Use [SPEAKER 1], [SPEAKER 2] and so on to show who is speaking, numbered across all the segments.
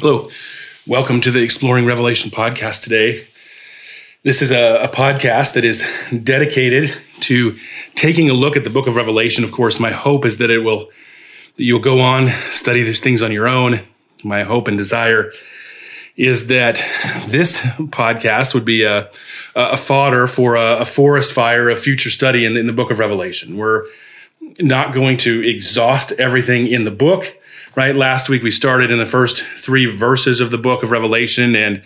[SPEAKER 1] Hello, welcome to the Exploring Revelation podcast today. This is a, a, podcast that is dedicated to taking a look at the book of Revelation. Of course, my hope is that it will that you'll go on study these things on your own. My hope and desire is that this podcast would be a, a fodder for a, a, forest fire of future study in, in the book of Revelation. We're not going to exhaust everything in the book right? Last week we started in the first three verses of the book of Revelation, and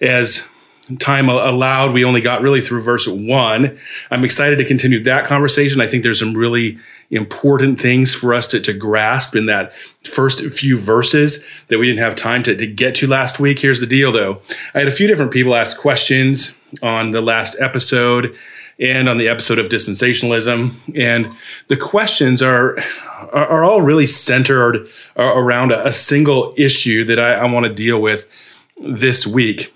[SPEAKER 1] as time allowed, we only got really through verse one. I'm excited to continue that conversation. I think there's some really important things for us to, to grasp in that first few verses that we didn't have time to, to get to last week. Here's the deal though. I had a few different people ask questions on the last episode and on the episode of dispensationalism. And the questions are are, are all really centered around a, a single issue that I, I want to deal with this week.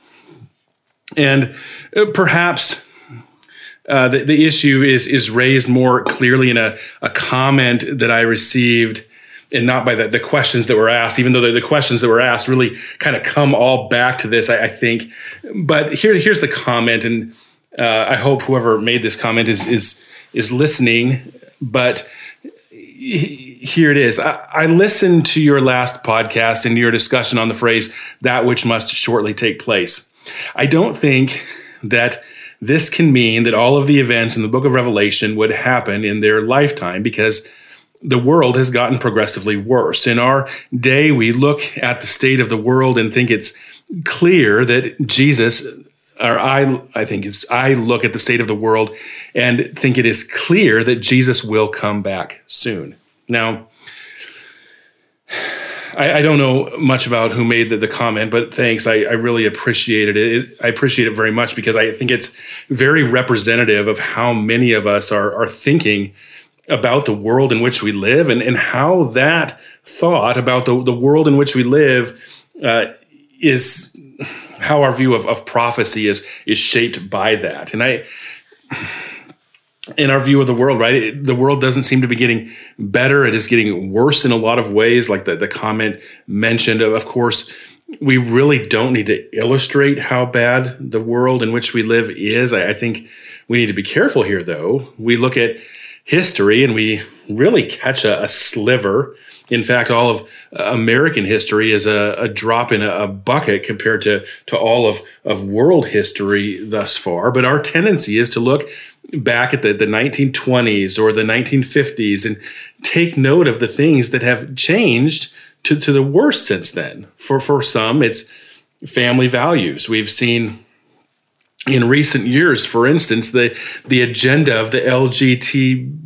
[SPEAKER 1] And uh, perhaps uh, the, the issue is is raised more clearly in a, a comment that I received and not by the, the questions that were asked, even though the, the questions that were asked really kind of come all back to this, I, I think. But here, here's the comment, and uh, I hope whoever made this comment is is is listening. But here it is. I, I, listened to your last podcast and your discussion on the phrase "that which must shortly take place." I don't think that this can mean that all of the events in the Book of Revelation would happen in their lifetime, because the world has gotten progressively worse. In our day, we look at the state of the world and think it's clear that Jesus or I, I think is I look at the state of the world and think it is clear that Jesus will come back soon. Now, I, I don't know much about who made the, the comment, but thanks. I, I really appreciated it. it. I appreciate it very much because I think it's very representative of how many of us are, are thinking about the world in which we live and, and how that thought about the, the world in which we live uh, is how our view of, of prophecy is is shaped by that. And I in our view of the world, right? It, the world doesn't seem to be getting better. It is getting worse in a lot of ways, like the, the comment mentioned. Of course, we really don't need to illustrate how bad the world in which we live is. I, I think we need to be careful here, though. We look at history and we really catch a, a sliver in fact, all of uh, American history is a, a drop in a, bucket compared to, to all of, of world history thus far. But our tendency is to look back at the, the 1920s or the 1950s and take note of the things that have changed to, to the worst since then. For, for some, it's family values. We've seen in recent years, for instance, the, the agenda of the LGBT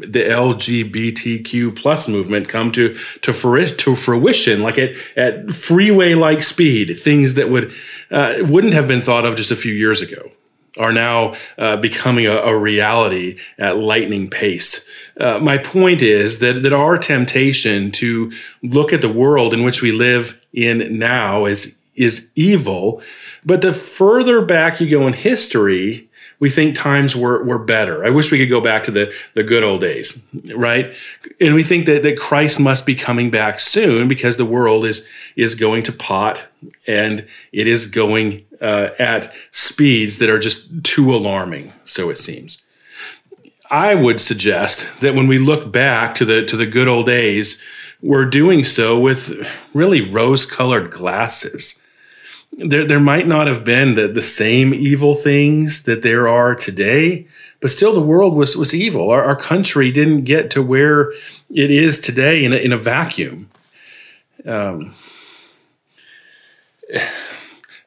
[SPEAKER 1] the LGBTQ plus movement come to to, to fruition, like at at freeway like speed. Things that would uh, wouldn't have been thought of just a few years ago are now uh, becoming a, a, reality at lightning pace. Uh, my point is that that our temptation to look at the world in which we live in now is is evil, but the further back you go in history, we think times were, were better. I wish we could go back to the, the good old days, right? And we think that, that Christ must be coming back soon because the world is, is going to pot and it is going uh, at speeds that are just too alarming, so it seems. I would suggest that when we look back to the, to the good old days, we're doing so with really rose colored glasses there there might not have been the, the same evil things that there are today, but still the world was was evil. Our, our country didn't get to where it is today in a, in a vacuum. Um,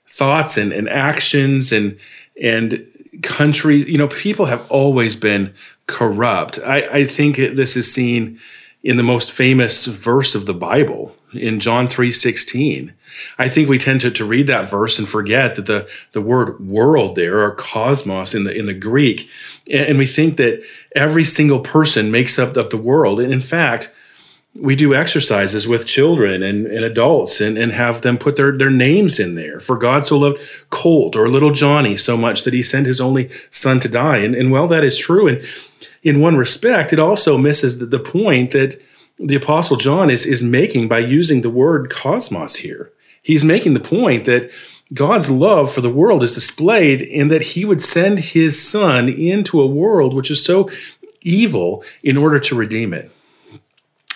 [SPEAKER 1] thoughts and, and actions and and country, you know, people have always been corrupt. I, I think this is seen in the most famous verse of the Bible in John 3:16. I think we tend to, to read that verse and forget that the, the word world there or cosmos in the in the Greek, and we think that every single person makes up, up the world. And in fact, we do exercises with children and, and adults and, and have them put their, their names in there. For God so loved Colt or little Johnny so much that he sent his only son to die. And, and well, that is true. And in one respect, it also misses the, the point that the Apostle John is, is making by using the word cosmos here. He's making the point that God's love for the world is displayed in that he would send his son into a world which is so evil in order to redeem it.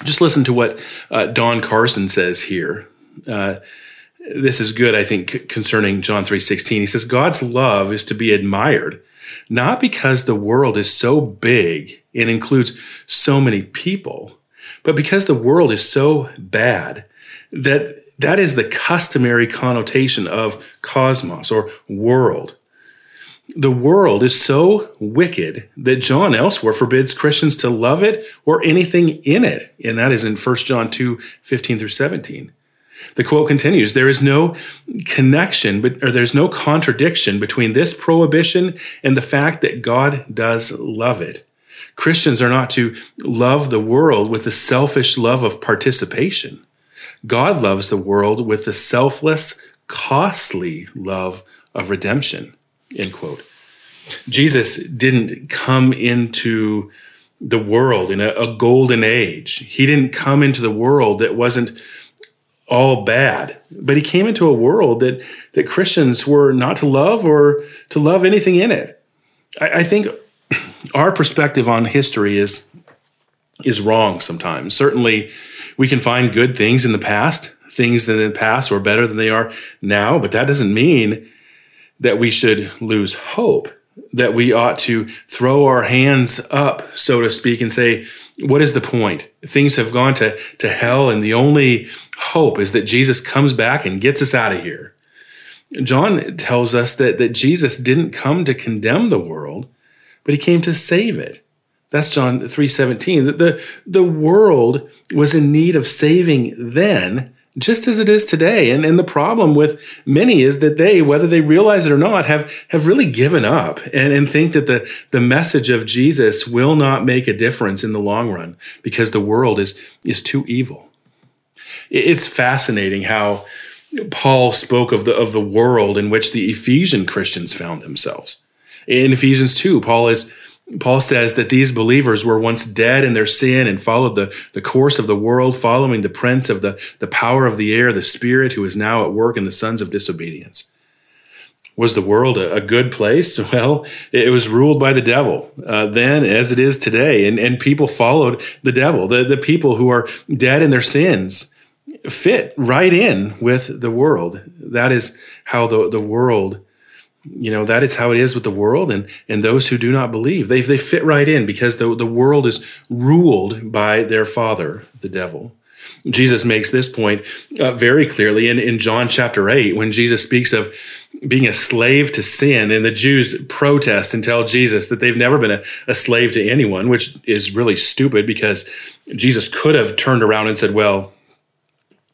[SPEAKER 1] Just listen to what uh, Don Carson says here. Uh, this is good, I think, concerning John 3:16. He says, God's love is to be admired, not because the world is so big and includes so many people, but because the world is so bad that that is the customary connotation of cosmos or world. The world is so wicked that John elsewhere forbids Christians to love it or anything in it. And that is in 1 John 2 15 through 17. The quote continues There is no connection, but, or there's no contradiction between this prohibition and the fact that God does love it. Christians are not to love the world with the selfish love of participation. God loves the world with the selfless, costly love of redemption. End quote. Jesus didn't come into the world in a, a, golden age. He didn't come into the world that wasn't all bad, but he came into a world that that Christians were not to love or to love anything in it. I, I think our perspective on history is is wrong sometimes. Certainly, we can find good things in the past, things that in the past were better than they are now, but that doesn't mean that we should lose hope, that we ought to throw our hands up, so to speak, and say, what is the point? Things have gone to, to hell, and the only hope is that Jesus comes back and gets us out of here. John tells us that, that Jesus didn't come to condemn the world, but he came to save it. That's John 3:17. The, the, the world was in need of saving then, just as it is today. And, and the problem with many is that they, whether they realize it or not, have, have really given up and, and think that the, the message of Jesus will not make a difference in the long run because the world is, is too evil. It's fascinating how Paul spoke of the, of the world in which the Ephesian Christians found themselves. In Ephesians 2, Paul is Paul says that these believers were once dead in their sin and followed the, the course of the world, following the prince of the, the power of the air, the spirit who is now at work in the sons of disobedience. Was the world a, a good place? Well, it was ruled by the devil uh, then as it is today. And, and people followed the devil. The, the people who are dead in their sins fit right in with the world. That is how the, the world you know that is how it is with the world and and those who do not believe. They, they fit right in because the, the world is ruled by their father the devil. Jesus makes this point uh, very clearly in, in john chapter 8 when jesus speaks of being a slave to sin and the jews protest and tell jesus that they've never been a, a slave to anyone which is really stupid because jesus could have turned around and said well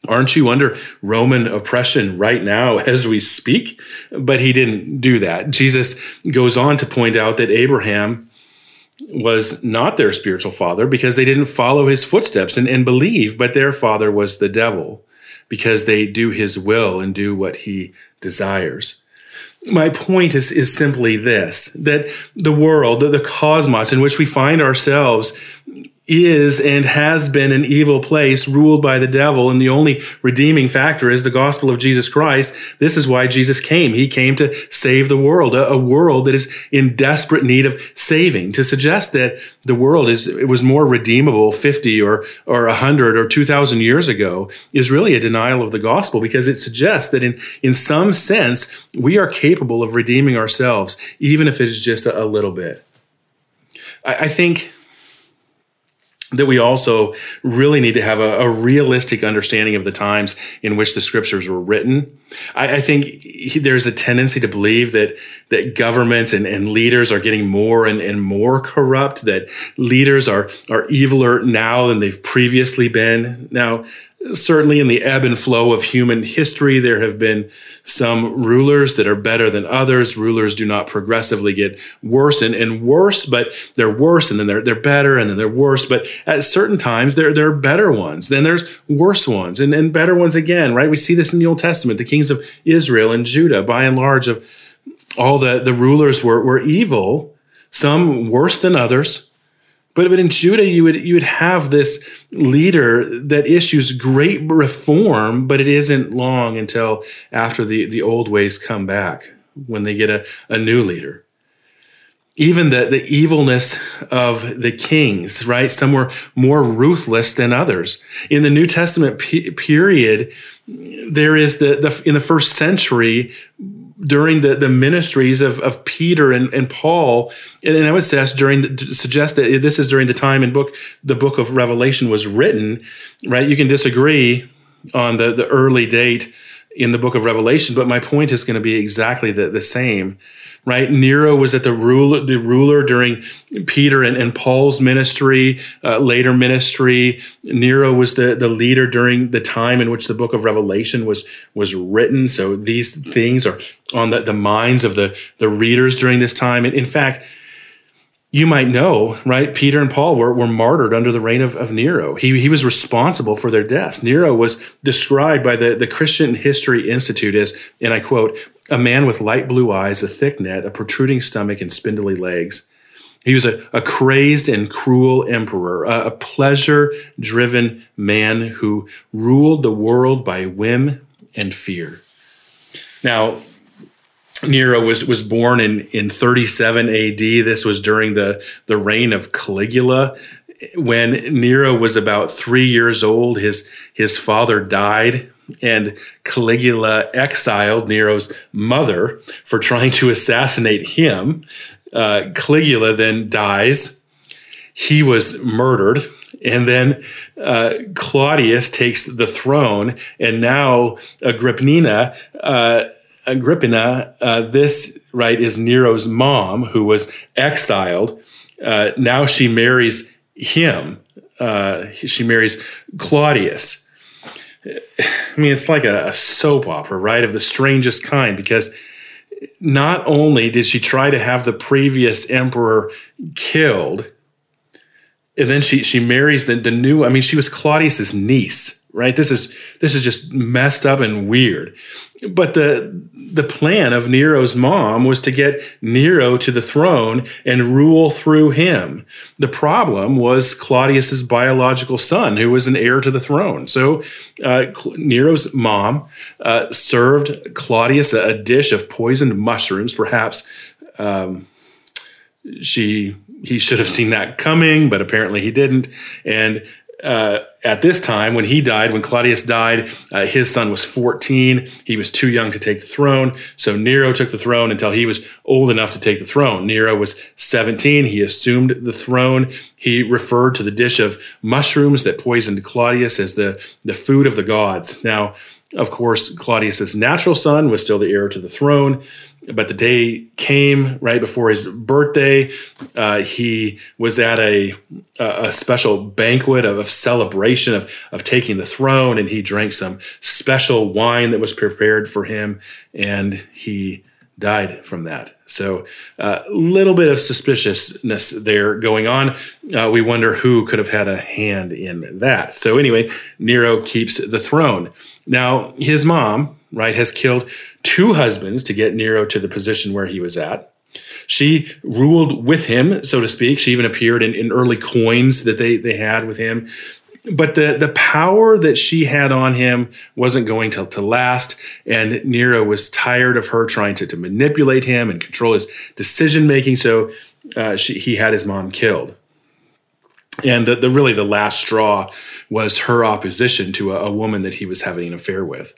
[SPEAKER 1] Aren't you under Roman oppression right now as we speak? But he didn't do that. Jesus goes on to point out that Abraham was not their spiritual father because they didn't follow his footsteps and, and believe, but their father was the devil because they do his will and do what he desires. My point is, is simply this that the world, the cosmos in which we find ourselves, is and has been an evil place ruled by the devil. And the only redeeming factor is the gospel of Jesus Christ. This is why Jesus came. He came to save the world, a, a, world that is in desperate need of saving. To suggest that the world is, it was more redeemable 50 or, or 100 or 2000 years ago is really a denial of the gospel because it suggests that in, in some sense, we are capable of redeeming ourselves, even if it's just a, a little bit. I, I think that we also really need to have a, a, realistic understanding of the times in which the scriptures were written. I, I think he, there's a tendency to believe that that governments and, and leaders are getting more and, and more corrupt, that leaders are are eviler now than they've previously been. Now, certainly in the ebb and flow of human history, there have been some rulers that are better than others. Rulers do not progressively get worse and, and worse, but they're worse and then they're, they're better and then they're worse. But at certain times, there, there are better ones. Then there's worse ones and, and better ones again, right? We see this in the Old Testament. The kings of Israel and Judah, by and large, of all the, the rulers were, were evil, some worse than others But, but in Judah, you would you would have this leader that issues great reform, but it isn't long until after the, the old ways come back when they get a, a new leader. Even the, the evilness of the kings, right? Some were more ruthless than others. In the New Testament period, there is the, the in the first century during the, the ministries of, of Peter and, and Paul, and, and I would suggest during the, suggest that this is during the time in book the book of Revelation was written, right? You can disagree on the, the early date in the book of Revelation, but my point is going to be exactly the, the same right? Nero was at the ruler, the ruler during Peter and, and Paul's ministry, uh, later ministry. Nero was the, the leader during the time in which the book of Revelation was, was written. So these things are on the, the minds of the, the readers during this time. And in fact, you might know, right? Peter and Paul were, were martyred under the reign of, of Nero. He, he was responsible for their deaths. Nero was described by the, the Christian History Institute as, and I quote, a man with light blue eyes, a thick neck, a protruding stomach, and spindly legs. He was a, a crazed and cruel emperor, a, a pleasure driven man who ruled the world by whim and fear. Now, Nero was was born in in 37 AD. This was during the the reign of Caligula. When Nero was about three years old, his his father died, and Caligula exiled Nero's mother for trying to assassinate him. Uh, Caligula then dies. He was murdered. And then uh, Claudius takes the throne, and now Agrippina uh, Agrippina, uh, this right is Nero's mom who was exiled. Uh, now she marries him. Uh, she marries Claudius. I mean, it's like a, a soap opera, right, of the strangest kind, because not only did she try to have the previous emperor killed, and then she she marries the, the new. I mean, she was Claudius's niece, right? This is this is just messed up and weird. But the the plan of Nero's mom was to get Nero to the throne and rule through him. The problem was Claudius's biological son, who was an heir to the throne. So uh, Nero's mom uh, served Claudius a, dish of poisoned mushrooms, perhaps. Um, she he should have seen that coming, but apparently he didn't. And uh, at this time, when he died, when Claudius died, uh, his son was 14. He was too young to take the throne. So Nero took the throne until he was old enough to take the throne. Nero was 17. He assumed the throne. He referred to the dish of mushrooms that poisoned Claudius as the, the food of the gods. Now, of course, Claudius's natural son was still the heir to the throne but the day came right before his birthday. Uh, he was at a a special banquet of, of, celebration of of taking the throne, and he drank some special wine that was prepared for him, and he died from that. So a uh, little bit of suspiciousness there going on. Uh, we wonder who could have had a hand in that. So anyway, Nero keeps the throne. Now his mom, right, has killed two husbands to get Nero to the position where he was at. She ruled with him, so to speak. She even appeared in, in early coins that they, they had with him. But the, the power that she had on him wasn't going to, to last. And Nero was tired of her trying to, to manipulate him and control his decision making. So uh, she, he had his mom killed. And the, the really the last straw was her opposition to a, a woman that he was having an affair with.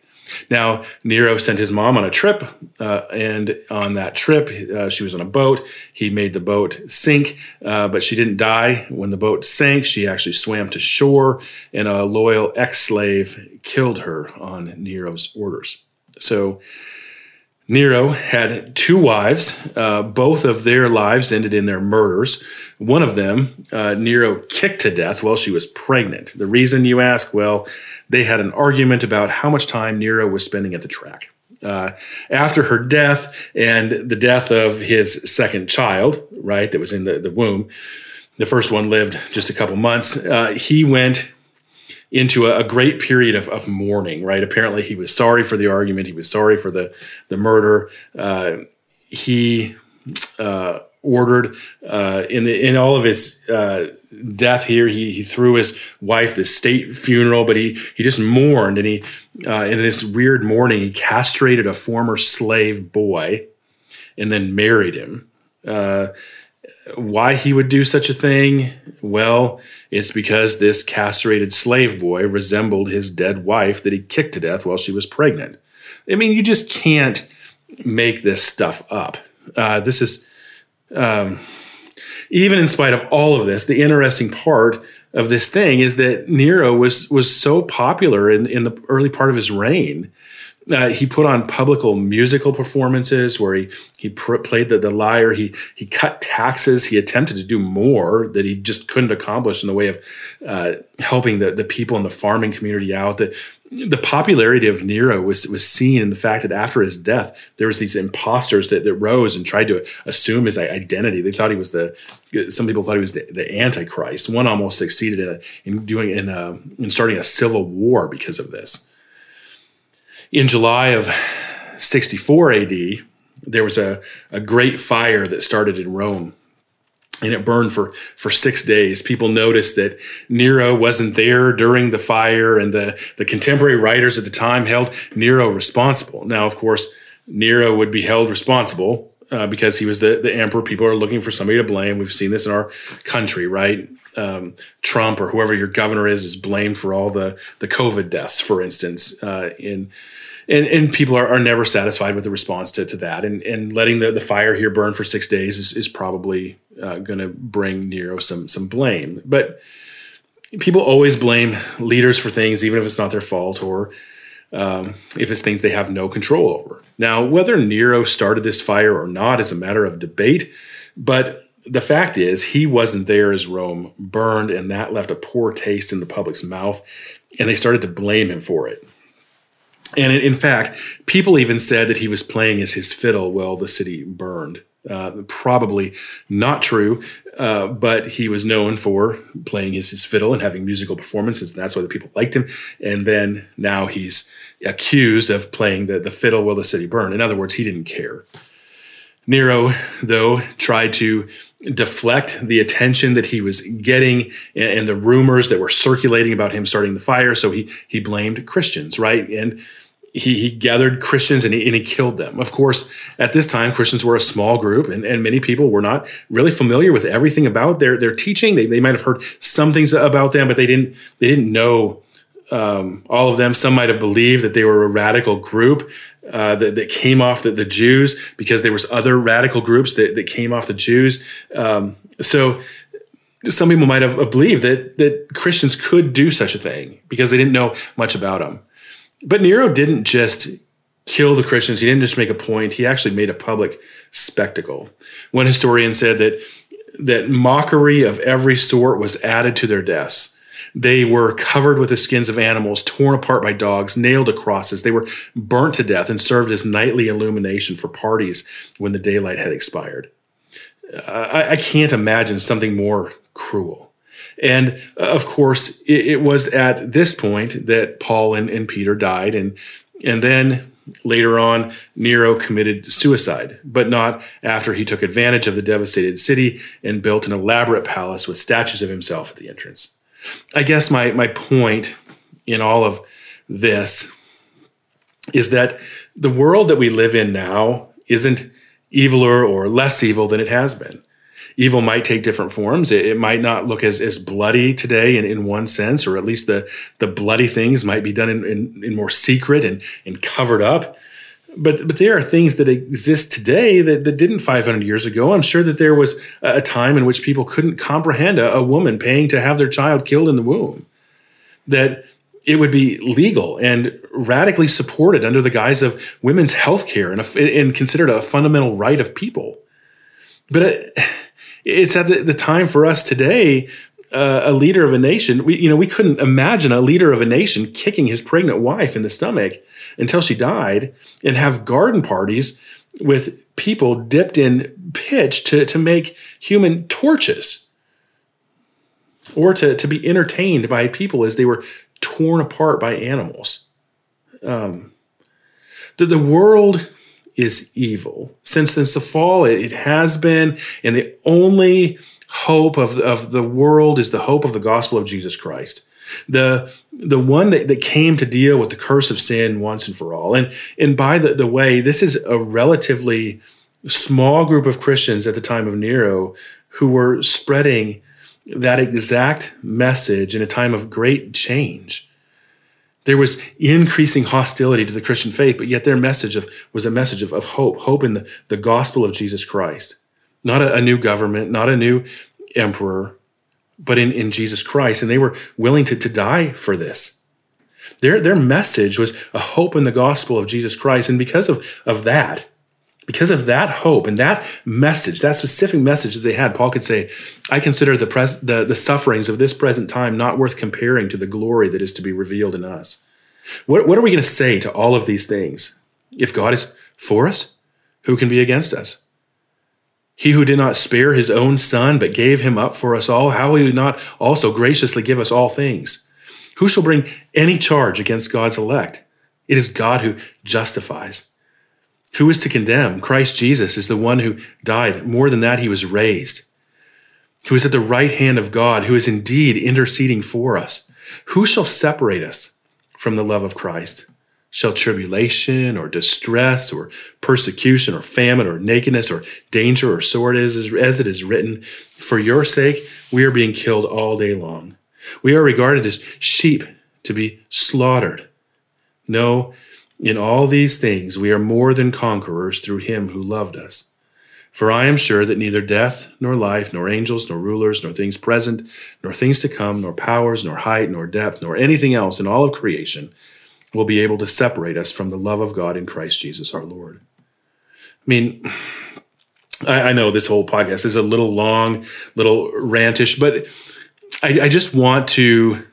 [SPEAKER 1] Now, Nero sent his mom on a trip, uh, and on that trip, uh, she was on a boat. He made the boat sink, uh, but she didn't die. When the boat sank, she actually swam to shore, and a loyal ex slave killed her on Nero's orders. So, Nero had two wives. Uh, both of their lives ended in their murders. One of them, uh, Nero kicked to death while she was pregnant. The reason you ask, well, they had an argument about how much time Nero was spending at the track. Uh, after her death and the death of his second child, right, that was in the, the womb, the first one lived just a couple months, uh, he went into a, a, great period of, of mourning, right? Apparently, he was sorry for the argument, he was sorry for the, the murder. Uh, he uh, ordered uh, in the in all of his uh, death here. He he threw his wife the state funeral, but he he just mourned and he uh, in this weird mourning he castrated a former slave boy and then married him. Why he would do such a thing? Well, it's because this castrated slave boy resembled his dead wife that he kicked to death while she was pregnant. I mean, you just can't make this stuff up. Uh, this is, um, even in spite of all of this, the interesting part of this thing is that Nero was was so popular in, in the early part of his reign uh, he put on publical musical performances where he he pr- played the, the lyre. He he cut taxes. He attempted to do more that he just couldn't accomplish in the way of uh, helping the, the people in the farming community out. The, the popularity of Nero was was seen in the fact that after his death, there was these imposters that, that rose and tried to assume his identity. They thought he was the some people thought he was the, the Antichrist. One almost succeeded in, a, in doing in a, in starting a civil war because of this in July of 64 AD, there was a, a great fire that started in Rome and it burned for for six days. People noticed that Nero wasn't there during the fire, and the the contemporary writers at the time held Nero responsible. Now, of course, Nero would be held responsible uh, because he was the the emperor. People are looking for somebody to blame. We've seen this in our country, right? Um, Trump or whoever your governor is is blamed for all the the COVID deaths, for instance, uh, in and and people are, are never satisfied with the response to, to that. And and letting the, the fire here burn for six days is, is probably uh, going to bring Nero some some blame. But people always blame leaders for things, even if it's not their fault or um, if it's things they have no control over. Now, whether Nero started this fire or not is a matter of debate. But the fact is, he wasn't there as Rome burned, and that left a poor taste in the public's mouth, and they started to blame him for it. And in fact, people even said that he was playing as his fiddle while the city burned. Uh, probably not true, uh, but he was known for playing his, his fiddle and having musical performances, and that's why the people liked him. And then now he's accused of playing the, the fiddle while the city burned. In other words, he didn't care. Nero, though, tried to deflect the attention that he was getting and, and, the rumors that were circulating about him starting the fire. So he he blamed Christians, right? And he, he gathered Christians and he, and he killed them. Of course, at this time, Christians were a small group, and, and many people were not really familiar with everything about their their teaching. They, they might have heard some things about them, but they didn't they didn't know um, all of them. Some might have believed that they were a radical group uh, that, that, came off the, the, Jews because there was other radical groups that, that came off the Jews. Um, so some people might have believed that that Christians could do such a thing because they didn't know much about them. But Nero didn't just kill the Christians. He didn't just make a point. He actually made a public spectacle. One historian said that that mockery of every sort was added to their deaths. They were covered with the skins of animals, torn apart by dogs, nailed to crosses. They were burnt to death and served as nightly illumination for parties when the daylight had expired. Uh, I, I, can't imagine something more cruel. And uh, of course, it, it, was at this point that Paul and, and Peter died. And, and then later on, Nero committed suicide, but not after he took advantage of the devastated city and built an elaborate palace with statues of himself at the entrance. I guess my, my point in all of this is that the world that we live in now isn't eviler or less evil than it has been. Evil might take different forms. It, it might not look as, as bloody today in, in one sense, or at least the, the bloody things might be done in, in, in more secret and, and covered up but but there are things that exist today that, that didn't 500 years ago. I'm sure that there was a time in which people couldn't comprehend a, a woman paying to have their child killed in the womb. That it would be legal and radically supported under the guise of women's health care and, and considered a fundamental right of people. But it, it's at the, time for us today uh, a leader of a nation, we you know we couldn't imagine a leader of a nation kicking his pregnant wife in the stomach until she died, and have garden parties with people dipped in pitch to to make human torches, or to to be entertained by people as they were torn apart by animals. Um, the, the world is evil. Since since the fall, it, it has been, and the only hope of, of the world is the hope of the gospel of Jesus Christ. The the one that, that came to deal with the curse of sin once and for all. And and by the, the way, this is a relatively small group of Christians at the time of Nero who were spreading that exact message in a time of great change. There was increasing hostility to the Christian faith, but yet their message of, was a message of, of hope, hope in the, the gospel of Jesus Christ. Not a, a new government, not a new emperor, but in, in Jesus Christ. And they were willing to, to die for this. Their, their message was a hope in the gospel of Jesus Christ. And because of, of that, because of that hope and that message, that specific message that they had, Paul could say, I consider the, pres- the, the sufferings of this present time not worth comparing to the glory that is to be revealed in us. What, what are we going to say to all of these things? If God is for us, who can be against us? He who did not spare his own son, but gave him up for us all, how will he not also graciously give us all things? Who shall bring any charge against God's elect? It is God who justifies. Who is to condemn? Christ Jesus is the one who died. More than that, he was raised. Who is at the right hand of God, who is indeed interceding for us. Who shall separate us from the love of Christ? Shall tribulation or distress or persecution or famine or nakedness or danger or sword, as, as it is written, for your sake we are being killed all day long. We are regarded as sheep to be slaughtered. No, in all these things we are more than conquerors through him who loved us. For I am sure that neither death, nor life, nor angels, nor rulers, nor things present, nor things to come, nor powers, nor height, nor depth, nor anything else in all of creation will be able to separate us from the love of God in Christ Jesus our Lord. I mean, I, I know this whole podcast is a little long, little rantish, but I, I just want to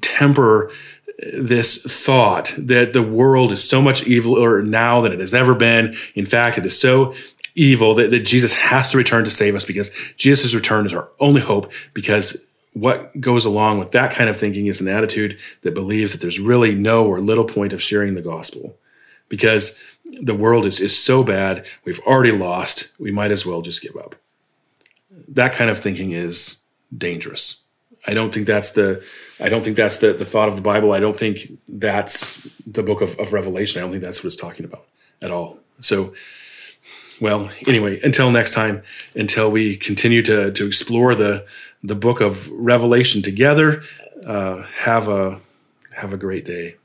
[SPEAKER 1] temper this thought that the world is so much eviler now than it has ever been. In fact, it is so evil that, that Jesus has to return to save us because Jesus' return is our only hope because what goes along with that kind of thinking is an attitude that believes that there's really no or little point of sharing the gospel because the world is, is so bad, we've already lost, we might as well just give up. That kind of thinking is dangerous. I don't think that's the I don't think that's the, the thought of the Bible. I don't think that's the book of, of Revelation. I don't think that's what it's talking about at all. So well, anyway, until next time, until we continue to to explore the the book of Revelation together, uh, have a have a great day.